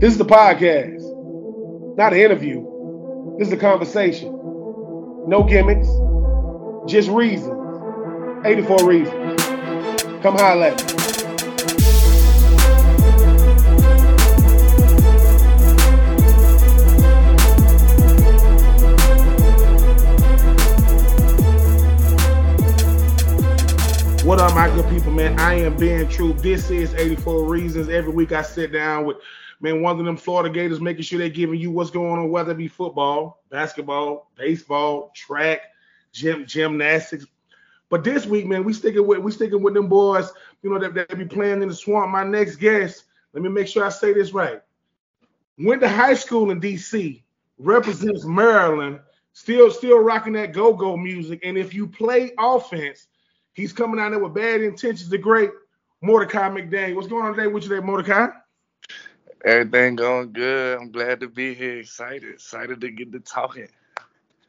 This is the podcast, not an interview. This is a conversation. No gimmicks, just reasons. 84 reasons. Come holler at me. What up, my good people, man? I am Ben Troupe. This is 84 Reasons. Every week I sit down with, man, one of them Florida Gators, making sure they're giving you what's going on, whether it be football, basketball, baseball, track, gym, gymnastics. But this week, man, we sticking with we sticking with them boys, you know, that, that be playing in the swamp. My next guest, let me make sure I say this right. Went to high school in DC, represents Maryland, still still rocking that go-go music. And if you play offense, He's coming out there with bad intentions. The great Mordecai McDaniel. What's going on today with you, there, Mordecai? Everything going good. I'm glad to be here. Excited, excited to get to talking.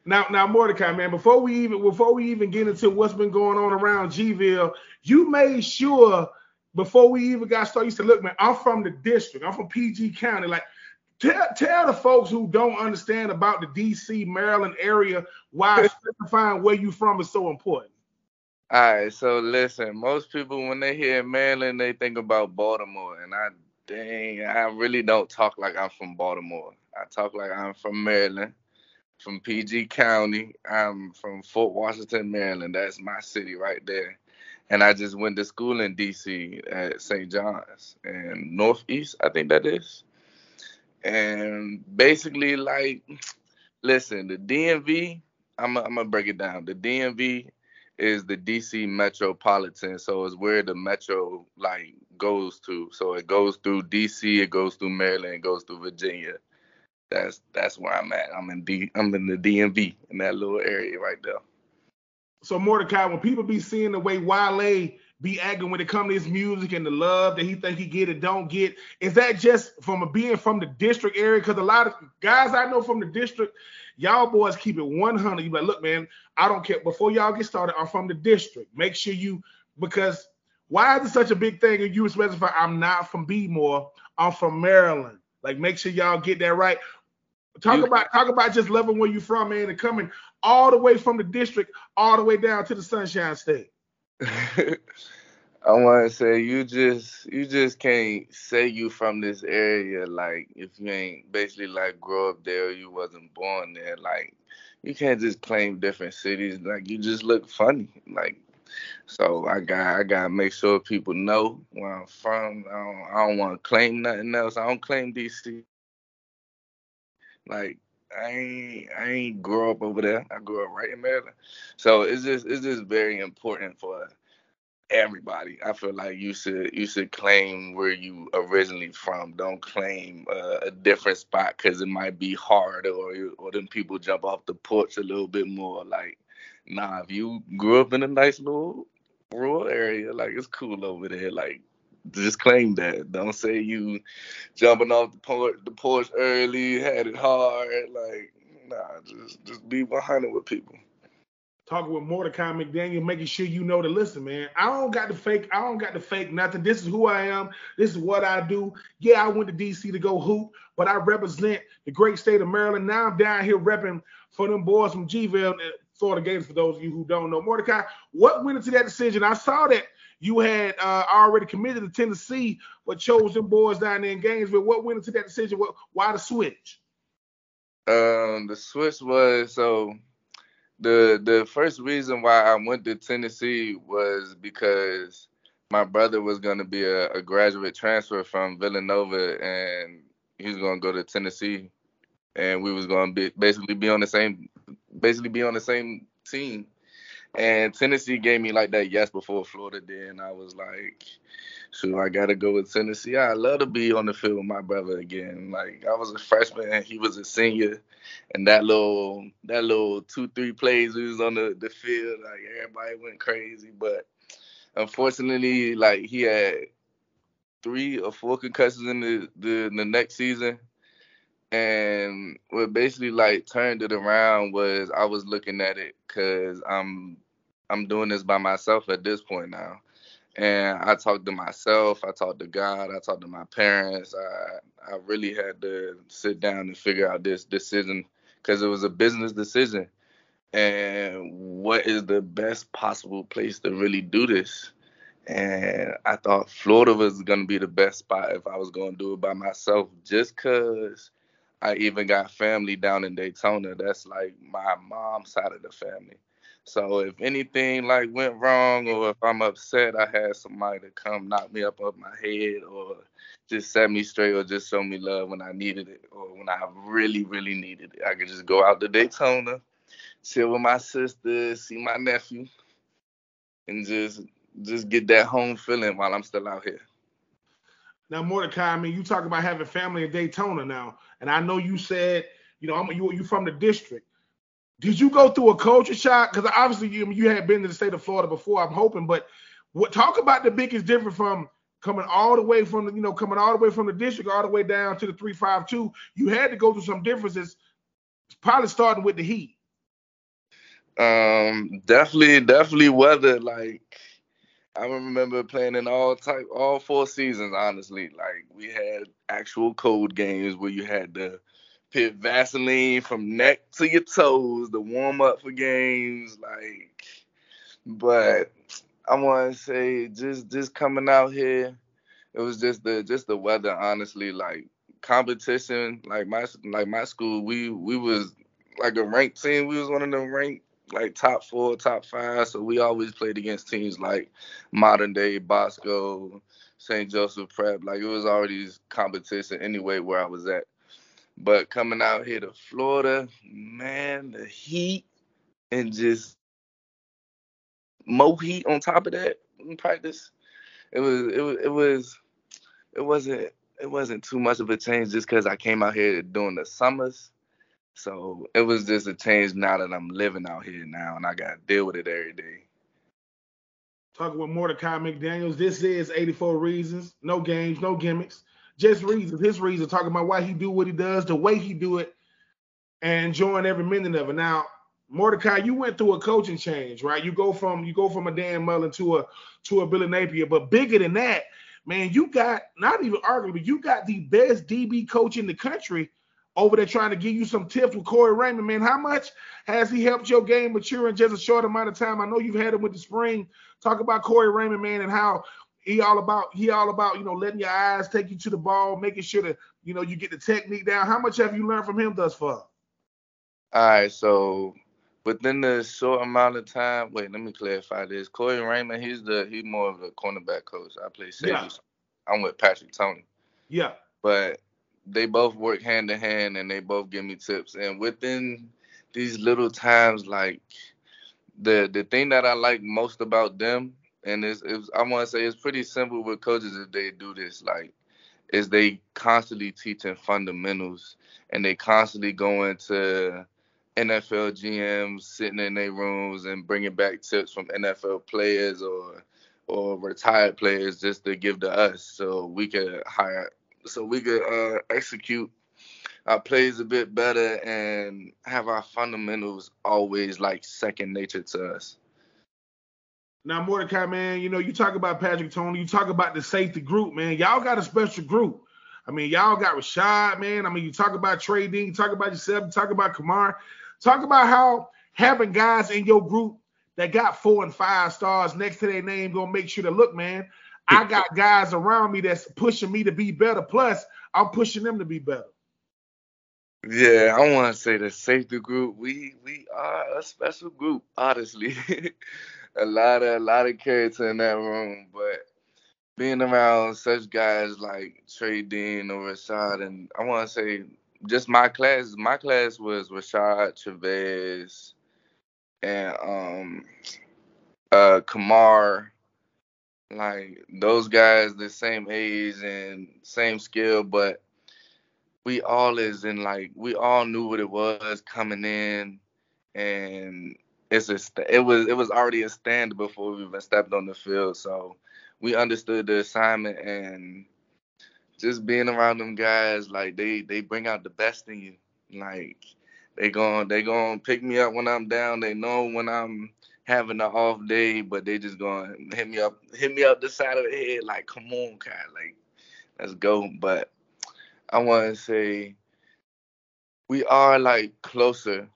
Now, now, Mordecai, man, before we even before we even get into what's been going on around Gville, you made sure before we even got started, you said, look, man, I'm from the district. I'm from PG County. Like, tell, tell the folks who don't understand about the DC, Maryland area why specifying where you from is so important. All right, so listen, most people when they hear Maryland, they think about Baltimore, and I dang, I really don't talk like I'm from Baltimore. I talk like I'm from Maryland, from PG County. I'm from Fort Washington, Maryland. That's my city right there. And I just went to school in DC at St. John's and Northeast, I think that is. And basically, like, listen, the DMV, I'm gonna break it down. The DMV is the DC metropolitan. So it's where the metro like goes to. So it goes through DC, it goes through Maryland, it goes through Virginia. That's that's where I'm at. I'm in D I'm in the DMV in that little area right there. So Mordecai, when people be seeing the way Wale be acting when it comes to his music and the love that he think he get it don't get, is that just from a, being from the district area? Because a lot of guys I know from the district, Y'all boys keep it 100. You like, look, man, I don't care. Before y'all get started, I'm from the district. Make sure you, because why is it such a big thing? And you specify, I'm not from Bmore. I'm from Maryland. Like, make sure y'all get that right. Talk about talk about just loving where you from, man, and coming all the way from the district all the way down to the Sunshine State. I want to say you just you just can't say you from this area like if you ain't basically like grow up there you wasn't born there like you can't just claim different cities like you just look funny like so I got I gotta make sure people know where I'm from. I don't, don't want to claim nothing else. I don't claim DC. Like I ain't I ain't grow up over there. I grew up right in Maryland. So it's just it's just very important for everybody. I feel like you should you should claim where you originally from. Don't claim uh, a different spot because it might be hard or or then people jump off the porch a little bit more. Like, nah, if you grew up in a nice little rural area, like it's cool over there. Like, just claim that. Don't say you jumping off the porch the porch early, had it hard. Like, nah, just just be behind it with people talking with Mordecai McDaniel, making sure you know to listen, man. I don't got to fake, I don't got to fake nothing. This is who I am. This is what I do. Yeah, I went to DC to go hoop, but I represent the great state of Maryland. Now I'm down here repping for them boys from Gville, and Florida Gators, for those of you who don't know. Mordecai, what went into that decision? I saw that you had uh, already committed to Tennessee, but chose them boys down there in Gainesville. What went into that decision? What, why the switch? Um, the switch was so the the first reason why I went to Tennessee was because my brother was going to be a, a, graduate transfer from Villanova, and he was going to go to Tennessee, and we was going to be basically be on the same basically be on the same team. And Tennessee gave me like that yes before Florida did, and I was like, so I gotta go with Tennessee. I love to be on the field with my brother again. Like I was a freshman and he was a senior, and that little that little two three plays we was on the, the field, like everybody went crazy. But unfortunately, like he had three or four concussions in the the, the next season. And what basically like turned it around was I was looking at it because I'm I'm doing this by myself at this point now and I talked to myself, I talked to God, I talked to my parents. I I really had to sit down and figure out this decision because it was a business decision. And what is the best possible place to really do this? And I thought Florida was gonna be the best spot if I was gonna do it by myself, just cause I even got family down in Daytona. That's like my mom's side of the family. So if anything like went wrong or if I'm upset, I had somebody to come knock me up off my head or just set me straight or just show me love when I needed it or when I really, really needed it. I could just go out to Daytona, chill with my sister, see my nephew, and just just get that home feeling while I'm still out here. Now, Mordecai, I mean, you talk about having family in Daytona now, and I know you said, you know, I'm you you from the district. Did you go through a culture shock? Because obviously you you had been to the state of Florida before. I'm hoping, but what talk about the biggest difference from coming all the way from the you know coming all the way from the district all the way down to the 352. You had to go through some differences. Probably starting with the heat. Um, definitely, definitely weather. Like I remember playing in all type, all four seasons. Honestly, like we had actual cold games where you had to put Vaseline from neck to your toes to warm up for games. Like, but I want to say just just coming out here, it was just the just the weather. Honestly, like competition, like my like my school, we we was like a ranked team. We was one of them ranked like top four, top five. So we always played against teams like Mater Dei Bosco, St. Joseph Prep. Like it was already competition anyway where I was at. But coming out here to Florida, man, the heat and just more heat on top of that in practice. It was it was it was it wasn't it wasn't too much of a change just because I came out here during the summers so it was just a change now that I'm living out here now and I got to deal with it every day. Talking with Mordecai McDaniels. This is 84 Reasons. No games, no gimmicks. Just reasons. His reasons. Talking about why he do what he does, the way he do it, and enjoying every minute of it. Now, Mordecai, you went through a coaching change, right? You go from you go from a Dan Mullen to a to a Billy Napier, but bigger than that, man, you got not even arguably, you got the best DB coach in the country over there trying to give you some tips with Corey Raymond, man. How much has he helped your game mature in just a short amount of time? I know you've had him with the spring. Talk about Corey Raymond, man, and how he all about he all about you know letting your eyes take you to the ball, making sure that you know you get the technique down. How much have you learned from him thus far? All right, so within the short amount of time, wait, let me clarify this. Corey Raymond, he's the he's more of the cornerback coach. I play safety. Yeah. I'm with Patrick Toney. Yeah. But they both work hand in hand and they both give me tips. And within these little times, like the the thing that I like most about them, and it's, it's I want to say it's pretty simple with coaches if they do this, like is they constantly teaching fundamentals and they constantly go into NFL GMs sitting in their rooms and bringing back tips from NFL players or or retired players just to give to us so we could hire so we could uh, execute our plays a bit better and have our fundamentals always like second nature to us. Now, Mordecai, man, you know, you talk about Patrick Toney, you talk about the safety group, man. Y'all got a special group. I mean, y'all got Rashad, man. I mean, you talk about Trey Dean, you talk about yourself, you talk about Kamar. Talk about how having guys in your group that got four and five stars next to their name gonna make sure to look, man. I got guys around me that's pushing me to be better. Plus, I'm pushing them to be better. Yeah, I want to say the safety group. We we are a special group, honestly. a lot of a lot of character in that room, but being around such guys like Trey Dean or Rashad, and I want to say just my class. My class was Rashad Chavez and um uh Kamar like those guys the same age and same skill, but we all is in like we all knew what it was coming in, and it's a it was it was already a stand before we even stepped on the field, so we understood the assignment and just being around them guys like they they bring out the best in you, like they going they going to pick me up when I'm down. They know when I'm having an off day, but they just to hit me up, hit me up the side of the head, like, come on, Kai, like, let's go. But I want to say we are like closer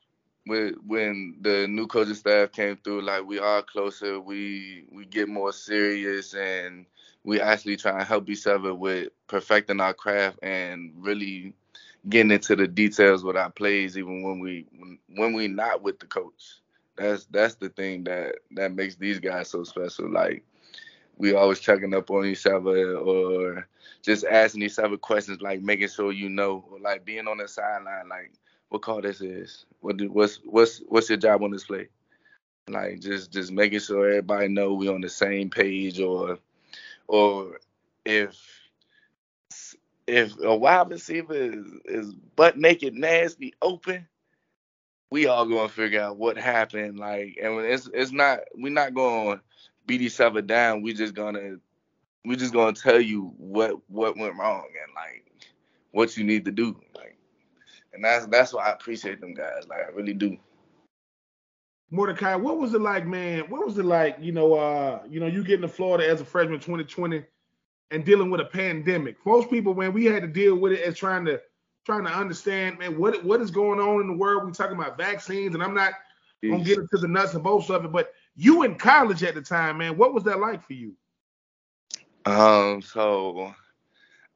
with when the new coaching staff came through. Like we are closer. We we get more serious and we actually try and help each other with perfecting our craft and really getting into the details with our plays, even when we when, when we not with the coach. That's that's the thing that that makes these guys so special. Like we always checking up on each other or just asking each other questions, like making sure you know, or like being on the sideline, like what call this is, what do, what's what's what's your job on this play, like just just making sure everybody know we on the same page, or or if if a wide receiver is, is butt naked, nasty, open, we all gonna figure out what happened. Like, and it's it's not we're not gonna beat each other down. We just gonna we just gonna tell you what what went wrong and like what you need to do. Like, and that's that's why I appreciate them guys. Like, I really do. Mordecai, what was it like, man? What was it like? You know, uh, you know, you getting to Florida as a freshman, 2020, and dealing with a pandemic. Most people, when we had to deal with it as trying to trying to understand, man, what what is going on in the world. We talking about vaccines, and I'm not gonna get into the nuts and bolts of it, but you in college at the time, man. What was that like for you? Um, so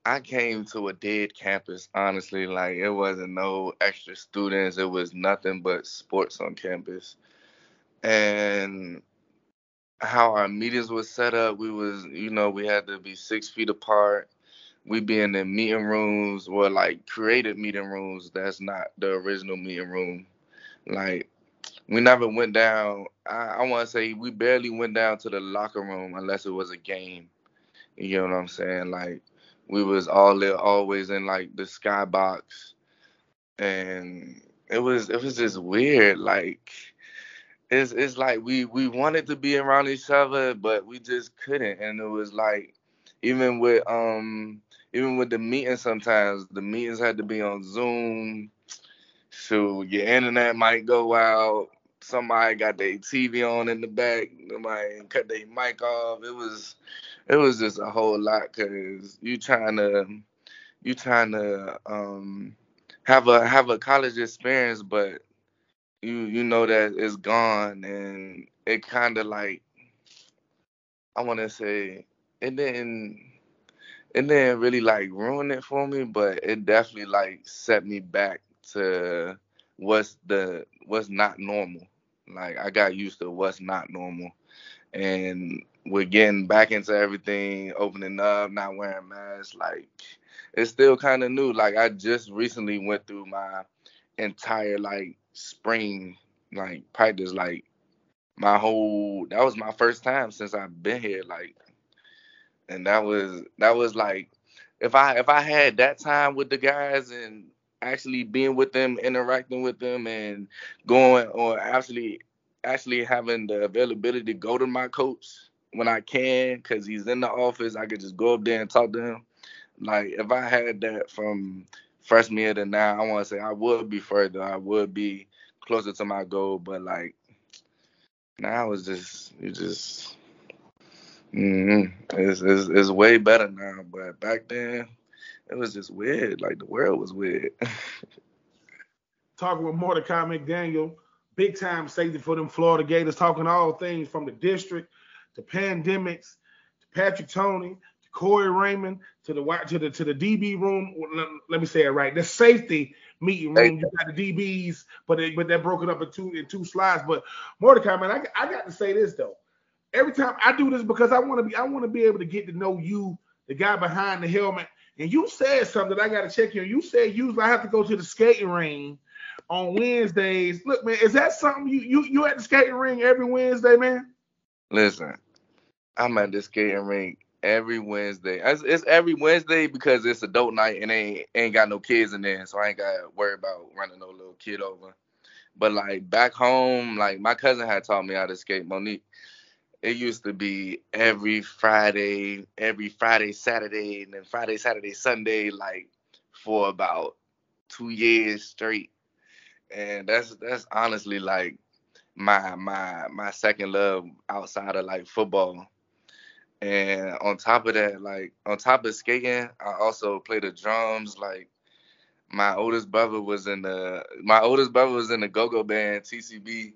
I came to a dead campus, honestly. Like it wasn't no extra students, it was nothing but sports on campus. And how our meetings was set up, we was, you know, we had to be six feet apart. We be in the meeting rooms or like created meeting rooms. That's not the original meeting room. Like we never went down. I, I want to say we barely went down to the locker room unless it was a game. You know what I'm saying? Like we was all there, always in like the skybox, and it was it was just weird. Like it's it's like we we wanted to be around each other, but we just couldn't. And it was like even with um even with the meetings, sometimes the meetings had to be on Zoom. So your internet might go out. Somebody got their TV on in the back. Somebody cut their mic off. It was it was just a whole lot because you trying to you trying to um have a have a college experience, but you you know that it's gone and it kind of like I want to say it didn't it didn't really like ruin it for me, but it definitely like set me back to what's the what's not normal. Like I got used to what's not normal, and we're getting back into everything, opening up, not wearing masks. Like it's still kind of new. Like I just recently went through my entire like spring like practice like my whole that was my first time since I've been here like and that was that was like if I if I had that time with the guys and actually being with them interacting with them and going or actually actually having the availability to go to my coach when I can because he's in the office I could just go up there and talk to him like if I had that from freshman year to now, I want to say I would be further. I would be closer to my goal, but like now it's just you just mm-hmm. it's, it's it's way better now. But back then it was just weird. Like the world was weird. talking with Mordecai McDaniel, big time safety for them Florida Gators, talking all things from the district to pandemics to Patrick Toney to Corey Raymond to the to the to the DB room. Let, me say it right. The safety meeting room. You got the DBs, but they, but they're broken up in two in two slides. But Mordecai, man, I, I got to say this though. Every time I do this because I want to be I want to be able to get to know you, the guy behind the helmet. And you said something I got to check you. You said usually I have to go to the skating ring on Wednesdays. Look, man, is that something you you you at the skating ring every Wednesday, man? Listen, I'm at the skating ring every Wednesday. It's, it's, every Wednesday because it's adult night and ain't ain't got no kids in there, so I ain't got to worry about running no little kid over. But like back home, like my cousin had taught me how to skate. Monique. It used to be every Friday, every Friday, Saturday, and then Friday, Saturday, Sunday, like for about two years straight. And that's that's honestly like my my my second love outside of like football. And on top of that, like on top of skating, I also play the drums. Like my oldest brother was in the my oldest brother was in the go-go band TCB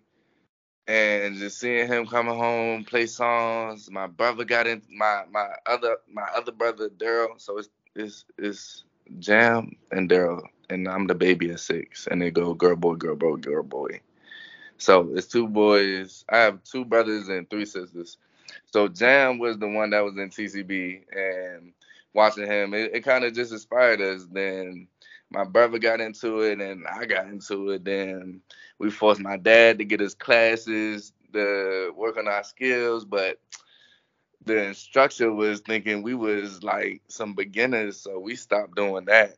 and just seeing him coming home play songs. My brother got in my my other my other brother Daryl. So it's it's it's Jam and Daryl and I'm the baby at six. And they go girl boy girl boy girl boy. So it's two boys. I have two brothers and three sisters. So Jam was the one that was in TCB and watching him. It, it kind of just inspired us then my brother got into it and I got into it. Then we forced my dad to get his classes to work on our skills, but the instructor was thinking we was like some beginners, so we stopped doing that.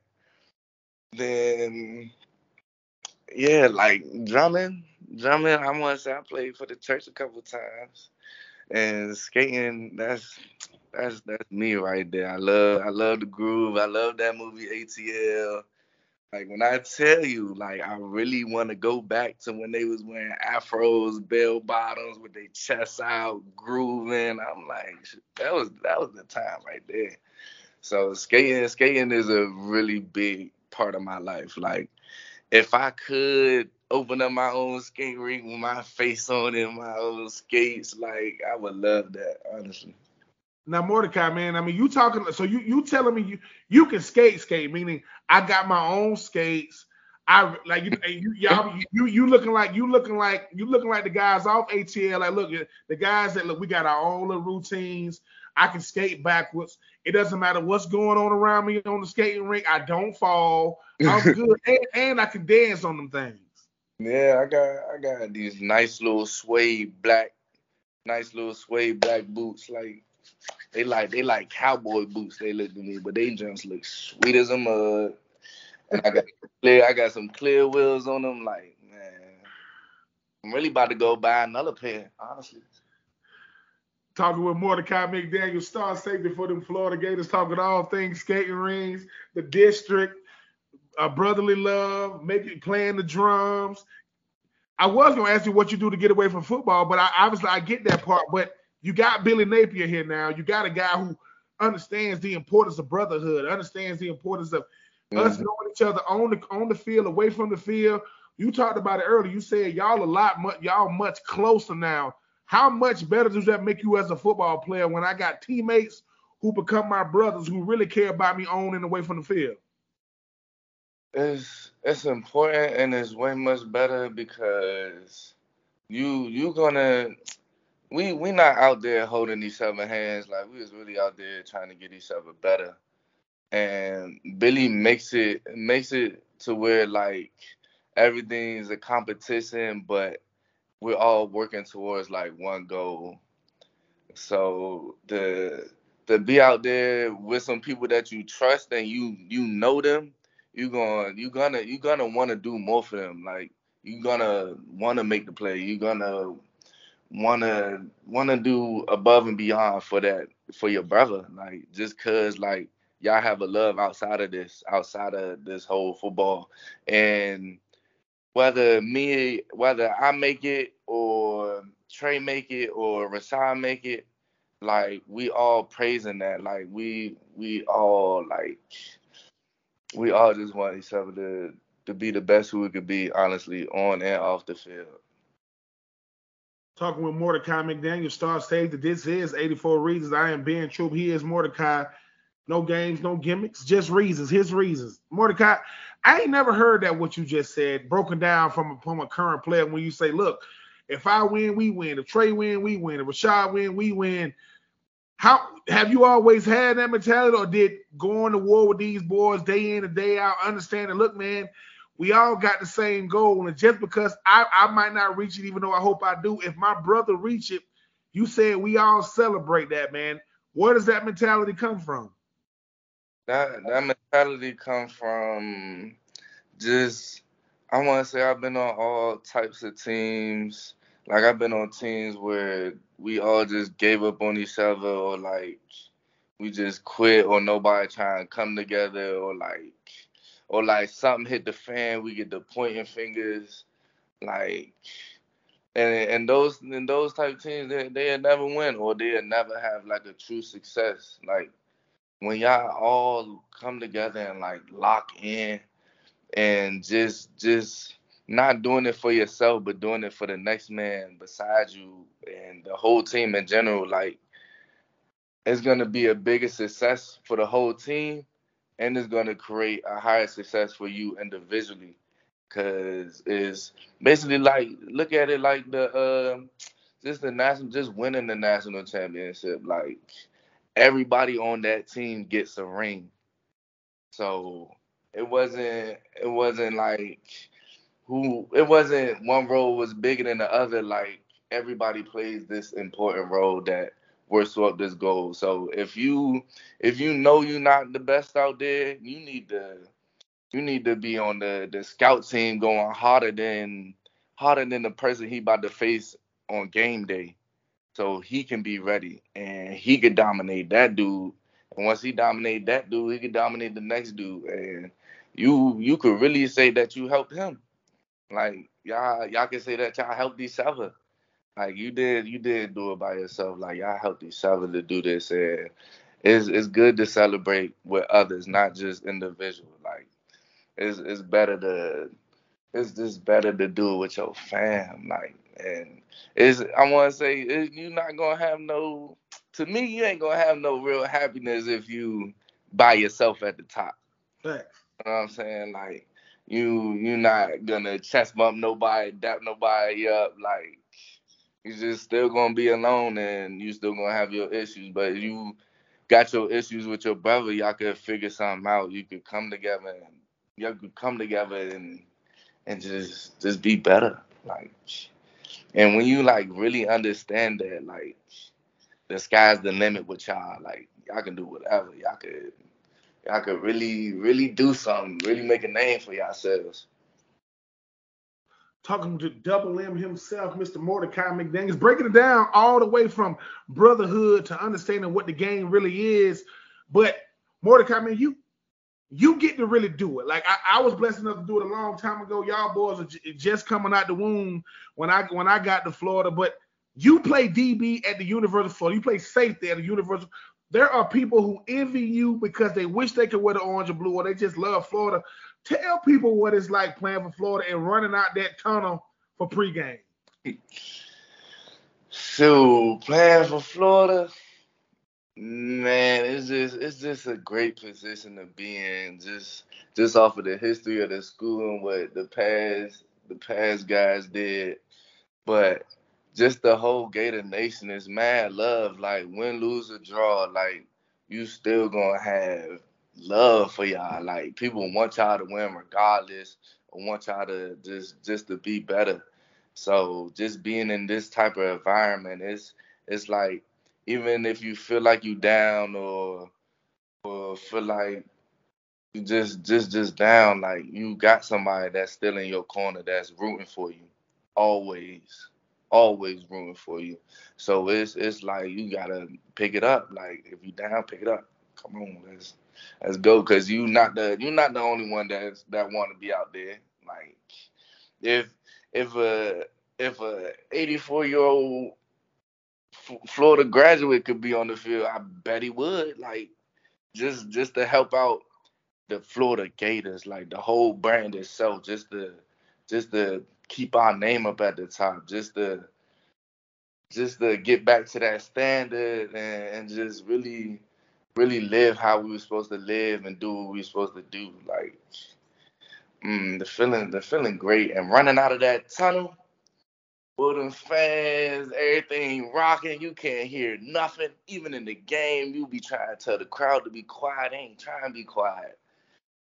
Then yeah, like drumming, drumming. I want to say I played for the church a couple times, and skating. That's that's that's me right there. I love I love the groove. I love that movie ATL. Like when I tell you, like I really want to go back to when they was wearing afros, bell bottoms with their chests out, grooving. I'm like, that was that was the time right there. So skating, skating is a really big part of my life. Like if I could open up my own skate rink with my face on it, my own skates, like I would love that, honestly. Now Mordecai, man, I mean, you talking? So you you telling me you you can skate, skate? Meaning I got my own skates. I like you, you y'all, you you looking like you looking like you looking like the guys off ATL. Like, look, the guys that look, we got our own little routines. I can skate backwards. It doesn't matter what's going on around me on the skating rink. I don't fall. I'm good, and, and I can dance on them things. Yeah, I got I got these nice little suede black, nice little suede black boots. Like they like they like cowboy boots. They look to me, but they just look sweet as a mud. And I got clear, I got some clear wheels on them. Like man, I'm really about to go buy another pair, honestly. Talking with Mordecai McDaniel, star safety for them Florida Gators, talking all things skating rings, the district, a brotherly love, making playing the drums. I was gonna ask you what you do to get away from football, but I obviously I get that part. But you got Billy Napier here now. You got a guy who understands the importance of brotherhood, understands the importance of mm-hmm. us knowing each other on the on the field, away from the field. You talked about it earlier. You said y'all a lot much y'all much closer now. How much better does that make you as a football player when I got teammates who become my brothers who really care about me on and away from the field? It's it's important and it's way much better because you you gonna we we not out there holding each other hands like we was really out there trying to get each other better. And Billy makes it makes it to where like everything's a competition, but we're all working towards like one goal. So the to be out there with some people that you trust and you you know them, you going you gonna you gonna want to do more for them. Like you gonna want to make the play. You gonna wanna wanna do above and beyond for that for your brother, like just cause like y'all have a love outside of this, outside of this whole football, and whether me, whether I make it or Trey make it or Rasai make it, like we all praising that, like we we all like we all just want each other to to be the best who we could be, honestly, on and off the field. Talking with Mordecai McDaniel, star that This is 84 Reasons. I am Ben Troupe. He is Mordecai. No games, no gimmicks, just reasons. His reasons. Mordecai, I ain't never heard that what you just said broken down from a, from a current player when you say, look, if I win, we win. If Trey win, we win. If Rashad win, we win. How have you always had that mentality, or did going to war with these boys day in and day out, understanding, look, man, we all got the same goal. And just because I, I might not reach it, even though I hope I do, if my brother reach it, you said we all celebrate that, man. Where does that mentality come from? That that mentality comes from just I want to say I've been on all types of teams. Like I've been on teams where we all just gave up on each other, or like we just quit, or nobody trying to come together, or like or like something hit the fan, we get the pointing fingers. Like and and those and those type teams they they'll never win or they'll never have like a true success. Like when y'all all come together and like lock in and just just not doing it for yourself but doing it for the next man beside you and the whole team in general like it's going to be a bigger success for the whole team and it's going to create a higher success for you individually. Because it's basically like look at it like the uh, just the national just winning the national championship like everybody on that team gets a ring. So it wasn't it wasn't like who it wasn't one role was bigger than the other like everybody plays this important role that we're swept this goal so if you if you know you're not the best out there you need to you need to be on the the scout team going harder than harder than the person he about to face on game day, so he can be ready and he could dominate that dude. And once he dominate that dude, he could dominate the next dude. And you you could really say that you helped him. Like y'all y'all can say that y'all helped each other. Like you did you did do it by yourself. Like y'all helped each other to do this. And it's it's good to celebrate with others, not just individual. Like it's it's better to it's just better to do it with your fam. Like and it's I want to say it, you're not gonna have no. To me, you ain't gonna have no real happiness if you by yourself at the top. Right. You know what I'm saying? Like you you're not gonna chest bump nobody, dap nobody up. Like you just still gonna be alone and you still gonna have your issues. But you got your issues with your brother, y'all could figure something out. You could come together and y'all could come together and and just just be better. Like and when you like really understand that, like the sky's the limit with y'all, like y'all can do whatever. Y'all could y'all could really, really do something, really make a name for yourselves. Talking to Double M himself, Mr. Mordecai McDaniels, breaking it down all the way from brotherhood to understanding what the game really is. But Mordecai, man, you you get to really do it. Like I, I, was blessed enough to do it a long time ago. Y'all boys are j- just coming out the womb when I when I got to Florida. But you play DB at the University of Florida. You play safety at the University. There are people who envy you because they wish they could wear the orange and blue, or they just love Florida. Tell people what it's like playing for Florida and running out that tunnel for pregame. So playing for Florida, Man, it's just it's just a great position to be in. Just just off of the history of the school and what the past the past guys did, but just the whole Gator Nation is mad love. Like win, lose or draw, like you still gonna have love for y'all. Like people want y'all to win regardless, want y'all to just just to be better. So just being in this type of environment it's it's like even if you feel like you down or or feel like you just just just down, like you got somebody that's still in your corner that's rooting for you. Always. Always rooting for you. So it's it's like you gotta pick it up. Like if you down, pick it up. Come on, let's let's go. Cause you not the you're not the only one that's that wanna be out there. Like if if a if a 84 year old Florida graduate could be on the field, I bet he would. Like just just to help out the Florida Gators, like the whole brand itself, just to just to keep our name up at the top, just to just to get back to that standard and, and just really really live how we were supposed to live and do what we were supposed to do. Like mm, the feeling the feeling great and running out of that tunnel with them fans, everything rocking. You can't hear nothing. Even in the game, you be trying to tell the crowd to be quiet. They ain't trying to be quiet.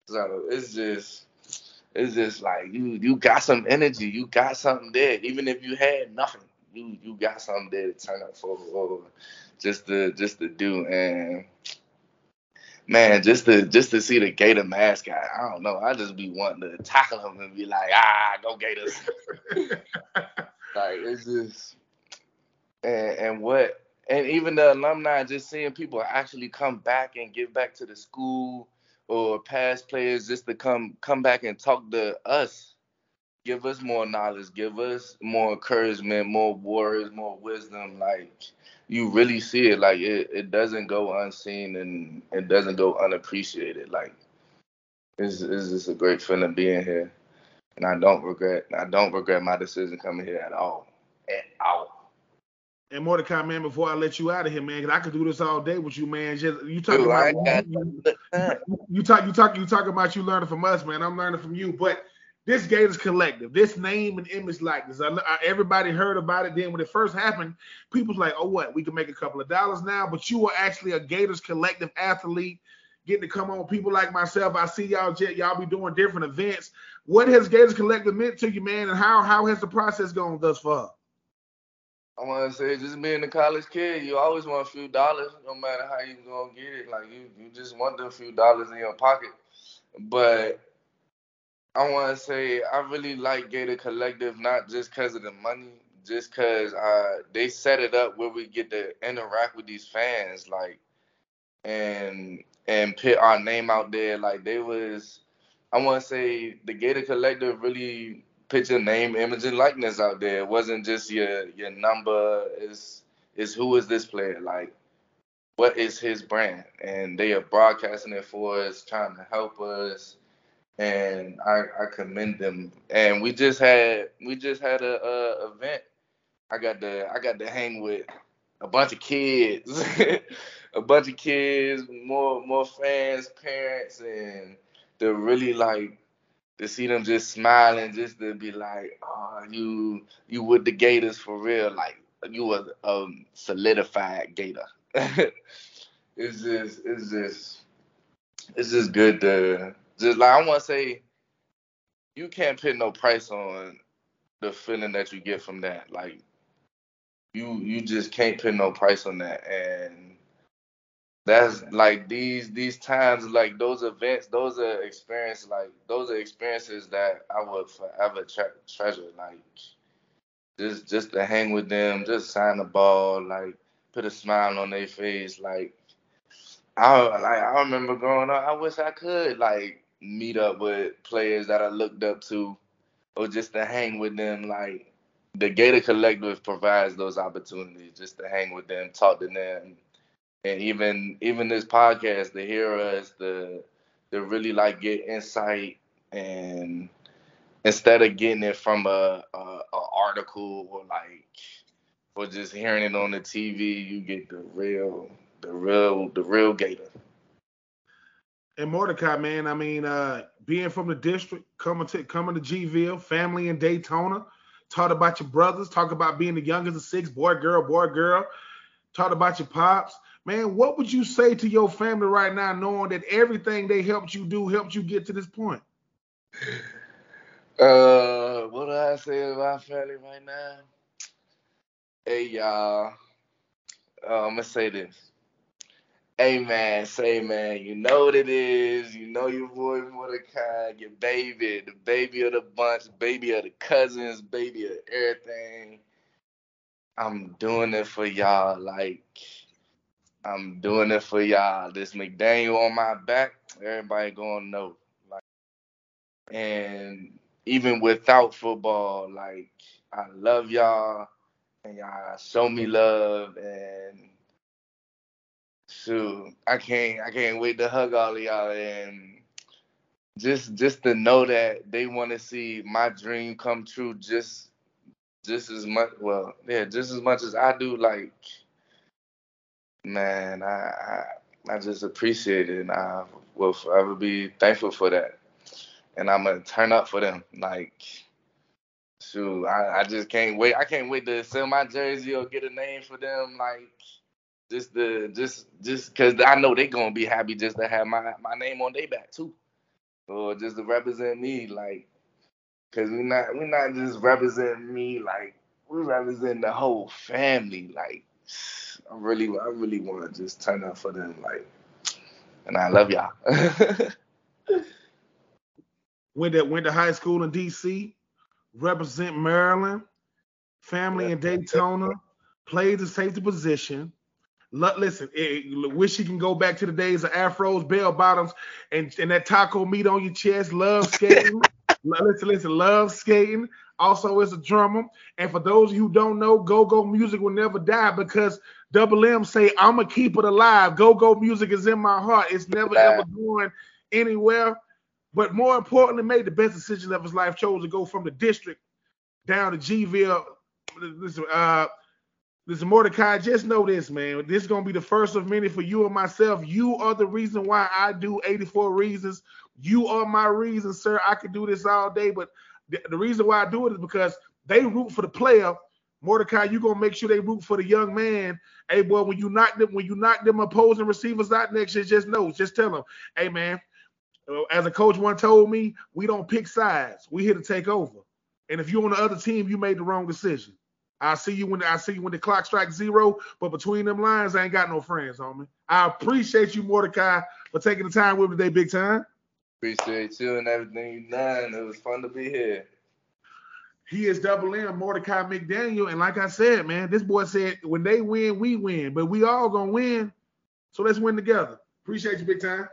So it's just it's just like you you got some energy. You got something there. Even if you had nothing, you you got something there to turn up for or just to just to do. And man, just to just to see the Gator mascot, I don't know. I just be wanting to tackle him and be like, ah, go Gators. Like it's just and and what and even the alumni just seeing people actually come back and give back to the school or past players just to come come back and talk to us give us more knowledge, give us more encouragement, more words, more wisdom. Like you really see it. Like it, it doesn't go unseen and it doesn't go unappreciated. Like it's, it's just a great feeling being here. And I don't regret I don't regret my decision coming here at all. At all. And Mordecai, man, before I let you out of here, man, because I could do this all day with you, man. Just you talking Dude, about you, you, talk, you talk, you talk about you learning from us, man. I'm learning from you. But this Gators Collective, this name and image likeness, I, I, everybody heard about it. Then when it first happened, people's like, oh, what? We can make a couple of dollars now. But you are actually a Gators Collective athlete, getting to come on. People like myself, I see y'all, y'all be doing different events. What has Gators Collective meant to you, man, and how how has the process gone thus far? I want to say, just being a college kid, you always want a few dollars, no matter how you gonna get it. Like you, you just want the few dollars in your pocket. But I want to say, I really like Gator Collective, not just because of the money, just because uh, they set it up where we get to interact with these fans, like, and and put our name out there. Like they was, I want to say, the Gator Collective really put your name, image, and likeness out there. It wasn't just your your number. Is is who is this player? Like, what is his brand? And they are broadcasting it for us, trying to help us. And I, I commend them. And we just had we just had a, a event. I got to I got to hang with a bunch of kids, a bunch of kids, more more fans, parents, and they're really like to see them just smiling, just to be like, oh, you you with the Gators for real, like you a um, solidified Gator. it's just it's just it's just good to just like I want to say, you can't put no price on the feeling that you get from that. Like you you just can't put no price on that, and that's like these these times like those events those are experiences like those are experiences that i would forever tre- treasure. Like just just to hang with them just sign the ball like put a smile on their face. Like i like i remember growing up i wish i could like meet up with players that i looked up to or just to hang with them like the gator collective provides those opportunities just to hang with them talk to them and even even this podcast to hear us to to really like get insight and instead of getting it from a, a, a article or like or just hearing it on the TV, you get the real the real the real Gator. And Mordecai, man, I mean, uh, being from the district, coming to coming to Gville, family in Daytona, talk about your brothers, talk about being the youngest of six, boy, girl, boy, girl, talk about your pops man, what would you say to your family right now, knowing that everything they helped you do helped you get to this point? Uh, what do I say to my family right now? Hey y'all, uh, I'm gonna say this. Man, say man, you know what it is. You know your boy Mordecai, your baby, the baby of the bunch, baby of the cousins, baby of everything. I'm doing it for y'all. Like I'm doing it for y'all. This McDaniel on my back, everybody gonna know. Like, and even without football, like I love y'all, and y'all show me love, and shoot, I can't, I can't wait to hug all of y'all, and just, just to know that they want to see my dream come true, just, just as much. Well, yeah, just as much as I do. Like man, I, I, I just appreciate it, and I will forever be thankful for that. And I'm gonna turn up for them. Like, shoot, I, I just can't wait. I can't wait to sell my jersey or get a name for them. Like, just the just just because I know they're gonna be happy just to have my my name on their back too, or just to represent me. Like, cause we not we not just representing me. Like, we represent the whole family. Like I really, I really want to just turn up for them, like, and I love y'all. went to went to high school in D.C. Represent Maryland, family in Daytona, played the safety position. Listen, it, wish you can go back to the days of afros, bell bottoms, and, and that taco meat on your chest. Love skating. Listen, listen, love skating. Also is a drummer. And for those who don't know, Go Go Music will never die because Double M say, I'ma keep it alive. Go Go Music is in my heart. It's never ever going anywhere. But more importantly, made the best decision of his life, chose to go from the district down to Gville. Listen, uh, listen, Mordecai, just know this, man. This is gonna be the first of many for you and myself. You are the reason why I do 84 reasons. You are my reason, sir. I could do this all day, but the, reason why I do it is because they root for the player. Mordecai, you gonna make sure they root for the young man. Hey, boy, when you knock them, when you knock them opposing receivers out next year, just know, just tell them, hey, man. Uh, as a coach one told me, we don't pick sides. We here to take over. And if you're on the other team, you made the wrong decision. I see you when I see you when the clock strikes zero, but between them lines, I ain't got no friends, homie. I appreciate you, Mordecai, for taking the time with me today, big time. Appreciate you and everything you've done. It was fun to be here. He is double M, Mordecai McDaniel. And like I said, man, this boy said when they win, we win. But we all gonna win. So let's win together. Appreciate you, big time.